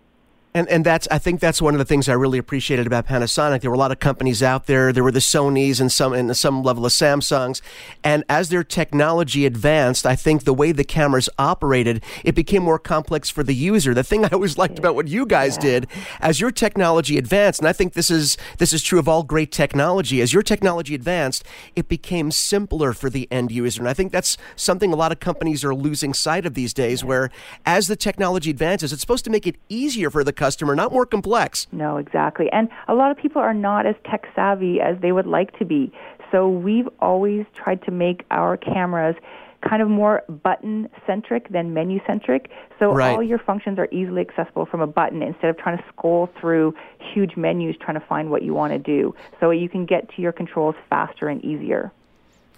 And and that's I think that's one of the things I really appreciated about Panasonic. There were a lot of companies out there. There were the Sony's and some and some level of Samsungs. And as their technology advanced, I think the way the cameras operated, it became more complex for the user. The thing I always liked about what you guys yeah. did, as your technology advanced, and I think this is this is true of all great technology, as your technology advanced, it became simpler for the end user. And I think that's something a lot of companies are losing sight of these days, where as the technology advances, it's supposed to make it easier for the customer, not more complex. No, exactly. And a lot of people are not as tech savvy as they would like to be. So we've always tried to make our cameras kind of more button centric than menu centric. So right. all your functions are easily accessible from a button instead of trying to scroll through huge menus trying to find what you want to do. So you can get to your controls faster and easier.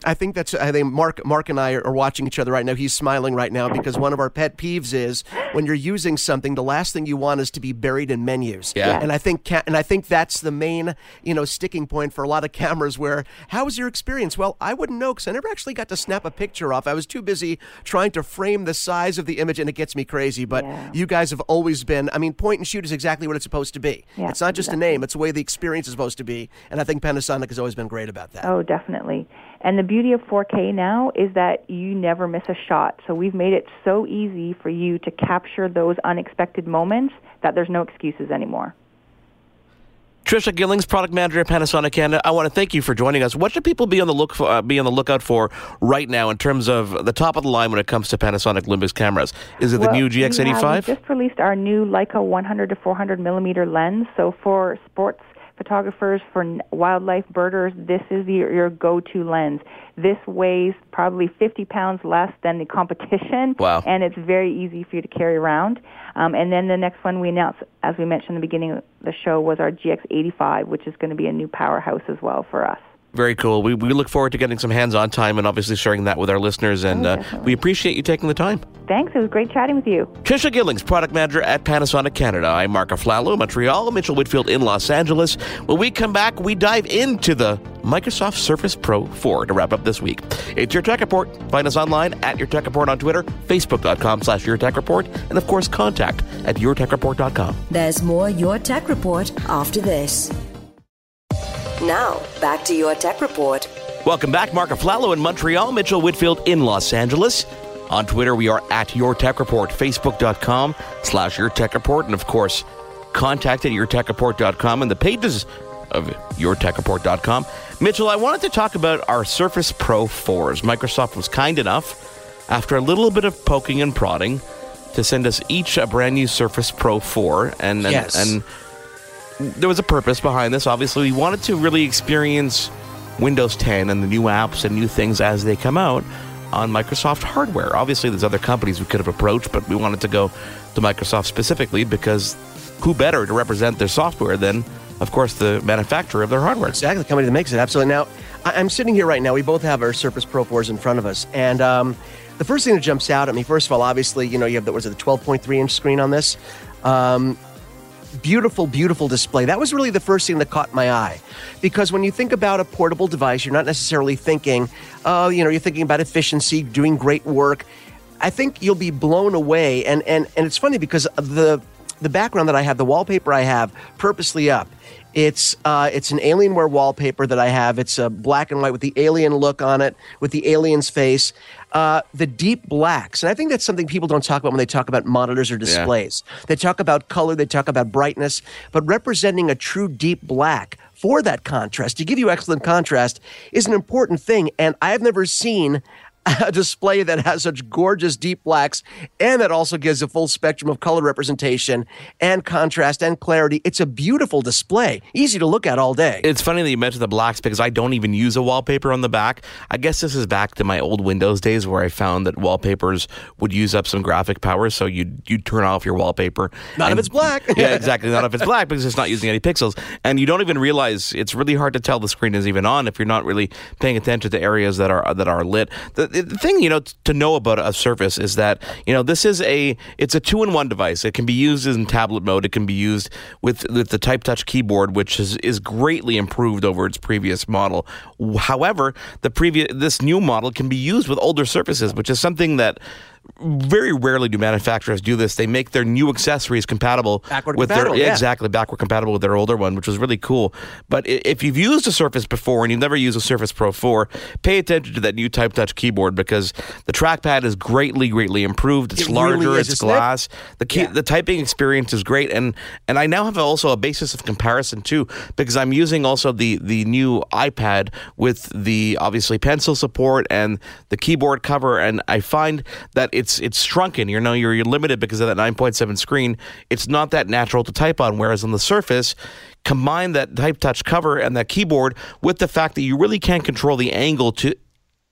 I think that's. I think Mark, Mark and I are watching each other right now. He's smiling right now because one of our pet peeves is when you're using something, the last thing you want is to be buried in menus. Yeah. And I think, and I think that's the main, you know, sticking point for a lot of cameras. Where how was your experience? Well, I wouldn't know because I never actually got to snap a picture off. I was too busy trying to frame the size of the image, and it gets me crazy. But yeah. you guys have always been. I mean, point and shoot is exactly what it's supposed to be. Yeah, it's not just exactly. a name; it's the way the experience is supposed to be. And I think Panasonic has always been great about that. Oh, definitely. And the beauty of 4K now is that you never miss a shot. So we've made it so easy for you to capture those unexpected moments that there's no excuses anymore. Trisha Gillings, product manager at Panasonic Canada. I want to thank you for joining us. What should people be on the look for, uh, be on the lookout for right now in terms of the top of the line when it comes to Panasonic Olympus cameras? Is it well, the new GX85? We just released our new Leica 100 to 400 millimeter lens. So for sports photographers, for wildlife birders, this is your, your go-to lens. This weighs probably 50 pounds less than the competition, wow. and it's very easy for you to carry around. Um, and then the next one we announced, as we mentioned in the beginning of the show, was our GX85, which is going to be a new powerhouse as well for us. Very cool. We, we look forward to getting some hands on time and obviously sharing that with our listeners. And oh, uh, we appreciate you taking the time. Thanks. It was great chatting with you. Trisha Gillings, product manager at Panasonic Canada. I'm Mark Aflalo, Montreal, Mitchell Whitfield in Los Angeles. When we come back, we dive into the Microsoft Surface Pro 4 to wrap up this week. It's Your Tech Report. Find us online at Your Tech Report on Twitter, Facebook.com slash Your Tech Report, and of course, contact at YourTechReport.com. There's more Your Tech Report after this. Now, back to Your Tech Report. Welcome back. Mark Aflalo in Montreal, Mitchell Whitfield in Los Angeles. On Twitter, we are at Your Tech Report, Facebook.com slash Your Tech Report, and of course, contact at YourTechReport.com and the pages of Your Tech YourTechReport.com. Mitchell, I wanted to talk about our Surface Pro 4s. Microsoft was kind enough, after a little bit of poking and prodding, to send us each a brand new Surface Pro 4. And, and, yes. and there was a purpose behind this. Obviously, we wanted to really experience Windows 10 and the new apps and new things as they come out on Microsoft hardware. Obviously, there's other companies we could have approached, but we wanted to go to Microsoft specifically because who better to represent their software than, of course, the manufacturer of their hardware? Exactly, the company that makes it. Absolutely. Now, I'm sitting here right now. We both have our Surface Pro 4s in front of us, and um, the first thing that jumps out at me, first of all, obviously, you know, you have the was it the 12.3 inch screen on this. Um, beautiful, beautiful display. That was really the first thing that caught my eye. Because when you think about a portable device, you're not necessarily thinking, oh, you know, you're thinking about efficiency, doing great work. I think you'll be blown away. And, and, and it's funny because the, the background that I have, the wallpaper I have purposely up, it's uh, it's an Alienware wallpaper that I have. It's a black and white with the alien look on it, with the alien's face. Uh, the deep blacks, and I think that's something people don't talk about when they talk about monitors or displays. Yeah. They talk about color, they talk about brightness, but representing a true deep black for that contrast to give you excellent contrast is an important thing. And I've never seen a display that has such gorgeous deep blacks and that also gives a full spectrum of color representation and contrast and clarity. It's a beautiful display, easy to look at all day. It's funny that you mentioned the blacks because I don't even use a wallpaper on the back. I guess this is back to my old Windows days where I found that wallpapers would use up some graphic power, so you you turn off your wallpaper. Not and, if it's black. yeah, exactly. Not if it's black because it's not using any pixels, and you don't even realize it's really hard to tell the screen is even on if you're not really paying attention to areas that are that are lit. The, the thing you know to know about a Surface is that you know this is a it's a two in one device. It can be used in tablet mode. It can be used with with the Type Touch keyboard, which is is greatly improved over its previous model. However, the previous this new model can be used with older Surfaces, which is something that very rarely do manufacturers do this. They make their new accessories compatible backward with compatible, their yeah. exactly backward compatible with their older one, which was really cool. But if you've used a Surface before and you've never used a Surface Pro 4, pay attention to that new Type Touch keyboard because the trackpad is greatly, greatly improved. It's It larger, really is, it's it? glass. The key, the typing experience is great, and and I now have also a basis of comparison too because I'm using also the the new iPad with the obviously pencil support and the keyboard cover, and I find that it's it's shrunken. You know, you're, you're limited because of that 9.7 screen. It's not that natural to type on, whereas on the Surface. Combine that Type Touch cover and that keyboard with the fact that you really can't control the angle to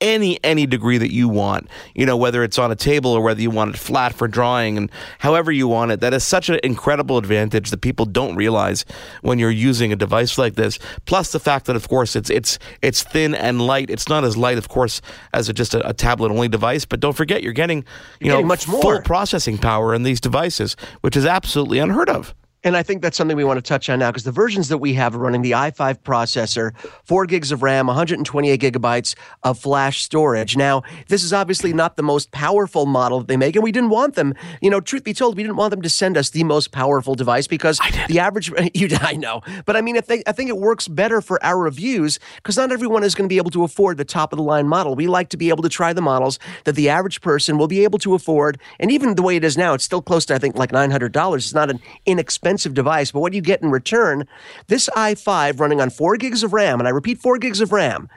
any any degree that you want you know whether it's on a table or whether you want it flat for drawing and however you want it that is such an incredible advantage that people don't realize when you're using a device like this. Plus the fact that of course it's it's it's thin and light. It's not as light of course as a, just a, a tablet only device but don't forget you're getting you You're know getting much full processing power in these devices which is absolutely unheard of And I think that's something we want to touch on now because the versions that we have are running the i5 processor, four gigs of RAM, 128 gigabytes of flash storage. Now, this is obviously not the most powerful model that they make, and we didn't want them. You know, truth be told, we didn't want them to send us the most powerful device because the average. You, I know, but I mean, I think I think it works better for our reviews because not everyone is going to be able to afford the top of the line model. We like to be able to try the models that the average person will be able to afford, and even the way it is now, it's still close to I think like nine hundred dollars. It's not an inexpensive device, but what do you get in return? This i5 running on four gigs of RAM, and I repeat, four gigs of RAM.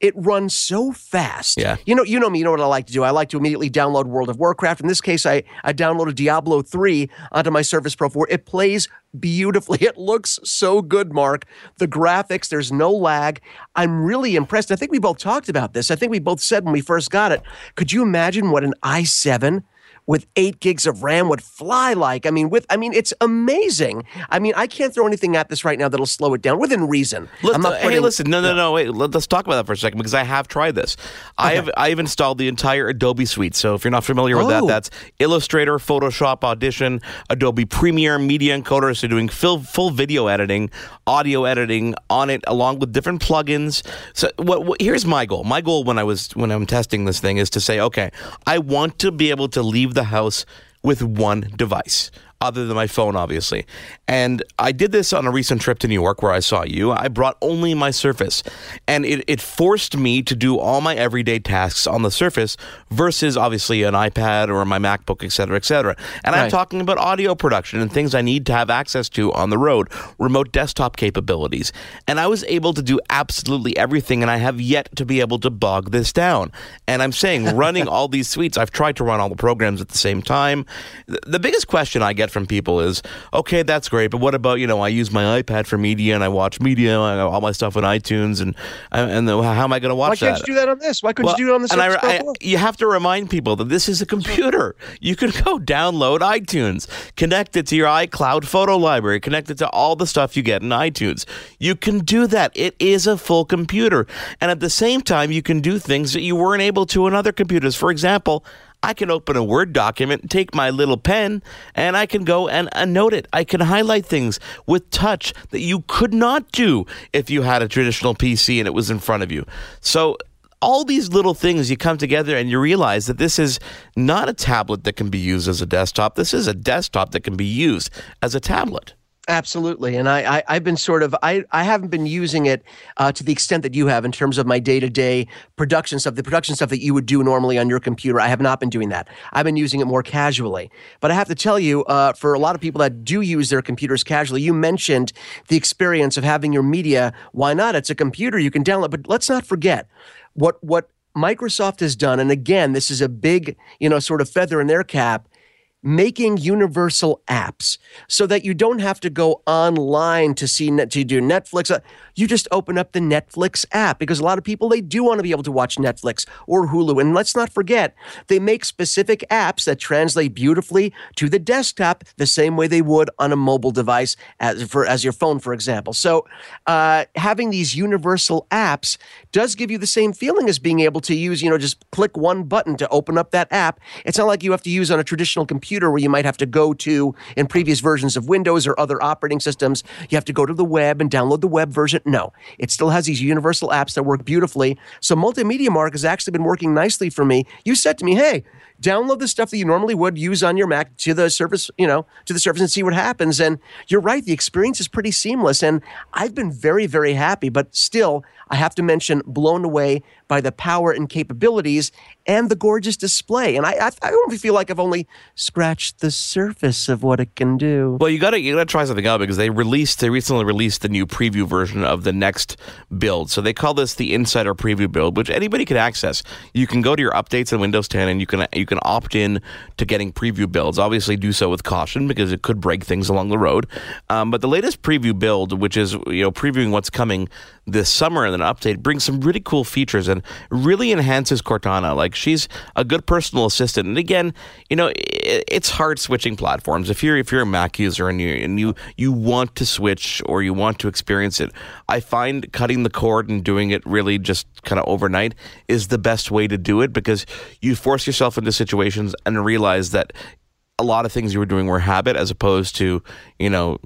It runs so fast. Yeah. You know, you know me. You know what I like to do. I like to immediately download World of Warcraft. In this case, I I downloaded Diablo three onto my Surface Pro 4. It plays beautifully. It looks so good, Mark. The graphics, there's no lag. I'm really impressed. I think we both talked about this. I think we both said when we first got it. Could you imagine what an i7 with eight gigs of RAM would fly like? I mean, with I mean, it's amazing. I mean, I can't throw anything at this right now that'll slow it down within reason. Let's, I'm not hey, listen, no, no, no, wait. Let, us talk about that for a second because I have tried this. I have I have installed the entire Adobe suite. So if you're not familiar with that, Oh. that's Illustrator, Photoshop, Audition, Adobe Premiere, Media Encoder. So doing full full video editing, audio editing on it, along with different plugins. So what, what here's my goal. My goal when I was when I'm testing this thing is to say, okay, I want to be able to leave the house with one device other than my phone, obviously. And I did this on a recent trip to New York where I saw you. I brought only my Surface, and it, it forced me to do all my everyday tasks on the Surface versus obviously an iPad or my MacBook, et cetera, et cetera. And I'm talking about audio production and things I need to have access to on the road, remote desktop capabilities. And I was able to do absolutely everything, and I have yet to be able to bog this down. And I'm saying, running all these suites, I've tried to run all the programs at the same time. The, the biggest question I get from people is, okay, that's great, but what about you know? I use my iPad for media, and I watch media, I all my stuff on iTunes, and and the, how am I going to watch that? Why can't that? you do that on this? Why couldn't Well, you do it on the and I, I- you have to remind people that this is a computer. You can go download iTunes, connect it to your iCloud photo library, connect it to all the stuff you get in iTunes. You can do that. It is a full computer. And at the same time, you can do things that you weren't able to in other computers. For example, I can open a Word document, take my little pen, and I can go and uh, note it. I can highlight things with touch that you could not do if you had a traditional PC and it was in front of you. So all these little things you come together and you realize that this is not a tablet that can be used as a desktop. This is a desktop that can be used as a tablet. Absolutely, and I, I I've been sort of I I haven't been using it uh, to the extent that you have in terms of my day to day production stuff, the production stuff that you would do normally on your computer. I have not been doing that. I've been using it more casually. But I have to tell you, uh, for a lot of people that do use their computers casually, you mentioned the experience of having your media. Why not? It's a computer you can download. But let's not forget what what Microsoft has done, and again, this is a big you know sort of feather in their cap making universal apps so that you don't have to go online to see to do Netflix. You just open up the Netflix app because a lot of people they do want to be able to watch Netflix or Hulu. And let's not forget, they make specific apps that translate beautifully to the desktop the same way they would on a mobile device as for as your phone, for example. So uh, having these universal apps does give you the same feeling as being able to use, you know, just click one button to open up that app. It's not like you have to use on a traditional computer where you might have to go to in previous versions of Windows or other operating systems. You have to go to the web and download the web version. No, it still has these universal apps that work beautifully. So Multimedia Mark has actually been working nicely for me. You said to me, hey, download the stuff that you normally would use on your Mac to the Surface, you know, to the Surface and see what happens. And you're right, the experience is pretty seamless. And I've been very, very happy, but still, I have to mention, blown away by the power and capabilities and the gorgeous display. And I, I, I only feel like I've only scratched the surface of what it can do. Well, you got to you got to try something out because they released they recently released the new preview version of the next build. So they call this the Insider Preview build, which anybody can access. You can go to your updates in Windows 10 and you can you can opt in to getting preview builds. Obviously, do so with caution because it could break things along the road. Um, but the latest preview build, which is you know previewing what's coming this summer in an update, brings some really cool features and really enhances Cortana. Like she's a good personal assistant. And again, you know, it's hard switching platforms. If you're if you're a Mac user and you and you you want to switch or you want to experience it, I find cutting the cord and doing it really just kind of overnight is the best way to do it because you force yourself into situations and realize that a lot of things you were doing were habit as opposed to you know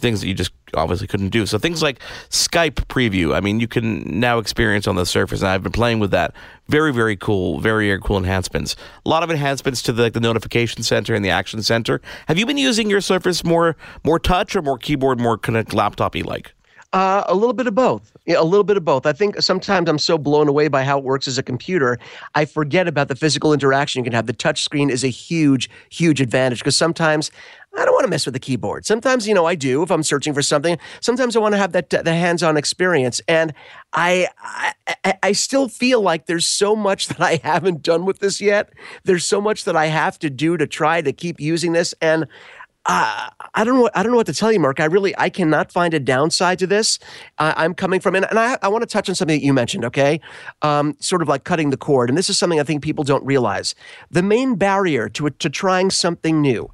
things that you just obviously couldn't do. So things like Skype preview. I mean, you can now experience on the Surface, and I've been playing with that. Very, very cool. Very, very cool enhancements. A lot of enhancements to the, like the notification center and the action center. Have you been using your Surface more more touch or more keyboard, more kind of laptopy like? Uh, a little bit of both. Yeah, a little bit of both. I think sometimes I'm so blown away by how it works as a computer, I forget about the physical interaction you can have. The touch screen is a huge, huge advantage because sometimes I don't want to mess with the keyboard. Sometimes, you know, I do if I'm searching for something. Sometimes I want to have that the hands-on experience, and I, I I still feel like there's so much that I haven't done with this yet. There's so much that I have to do to try to keep using this, and I don't know. I don't know what to tell you, Mark. I really, I cannot find a downside to this. I'm coming from, and, and I, I want to touch on something that you mentioned. Okay, um, sort of like cutting the cord, and this is something I think people don't realize. The main barrier to to trying something new,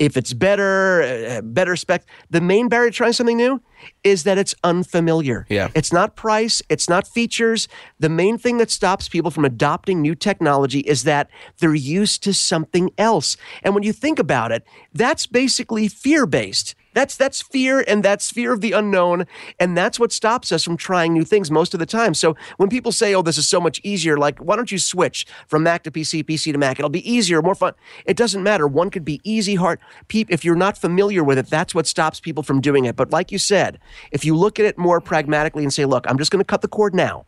if it's better, uh, better spec, the main barrier to trying something new is that it's unfamiliar. Yeah. It's not price, it's not features. The main thing that stops people from adopting new technology is that they're used to something else. And when you think about it, that's basically fear based. That's that's fear and that's fear of the unknown and that's what stops us from trying new things most of the time. So when people say, "Oh, this is so much easier," like, "Why don't you switch from Mac to PC, PC to Mac? It'll be easier, more fun." It doesn't matter. One could be easy, hard. If you're not familiar with it, that's what stops people from doing it. But like you said, if you look at it more pragmatically and say, look, I'm just going to cut the cord now.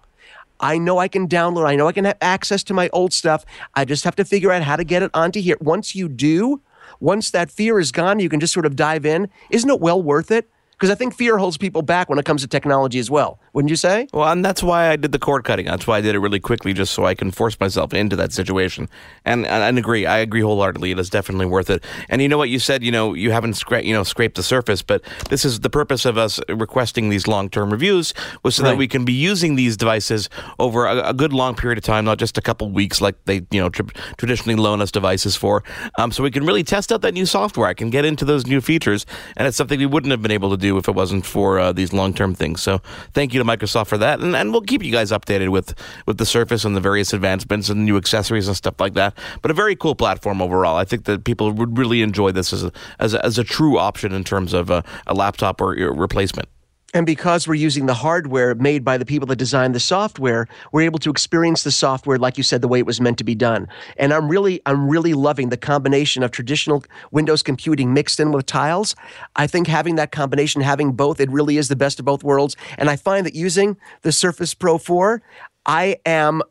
I know I can download, I know I can have access to my old stuff. I just have to figure out how to get it onto here. Once you do, once that fear is gone, you can just sort of dive in. Isn't it well worth it? Because I think fear holds people back when it comes to technology as well. Wouldn't you say? Well, and that's why I did the cord cutting. That's why I did it really quickly, just so I can force myself into that situation. And and, and agree, I agree wholeheartedly. It is definitely worth it. And you know what you said? You know, you haven't scra- you know scraped the surface, but this is the purpose of us requesting these long term reviews was so right. that we can be using these devices over a, a, good long period of time, not just a couple weeks like they you know tra- traditionally loan us devices for. Um, so we can really test out that new software. I can get into those new features, and it's something we wouldn't have been able to do if it wasn't for uh, these long term things. So thank you to Microsoft for that, and, and we'll keep you guys updated with with the Surface and the various advancements and new accessories and stuff like that. But a very cool platform overall. I think that people would really enjoy this as a, as a, as a true option in terms of a, a laptop or replacement. And because we're using the hardware made by the people that designed the software, we're able to experience the software, like you said, the way it was meant to be done. And I'm really, I'm really loving the combination of traditional Windows computing mixed in with tiles. I think having that combination, having both, it really is the best of both worlds. And I find that using the Surface Pro 4, I am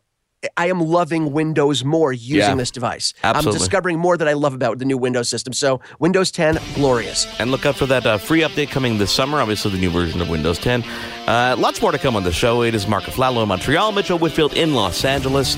I am loving Windows more using yeah, this device. Absolutely. I'm discovering more that I love about the new Windows system. So Windows 10, glorious. And look out for that uh, free update coming this summer. Obviously, the new version of Windows 10. Uh, lots more to come on the show. It is Mark Aflalo in Montreal, Mitchell Whitfield in Los Angeles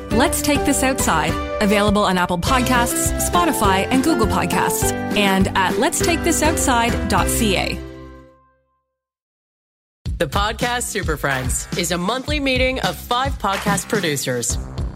Let's Take This Outside, available on Apple Podcasts, Spotify, and Google Podcasts, and at letstakethisoutside.ca. The Podcast Super Friends is a monthly meeting of five podcast producers.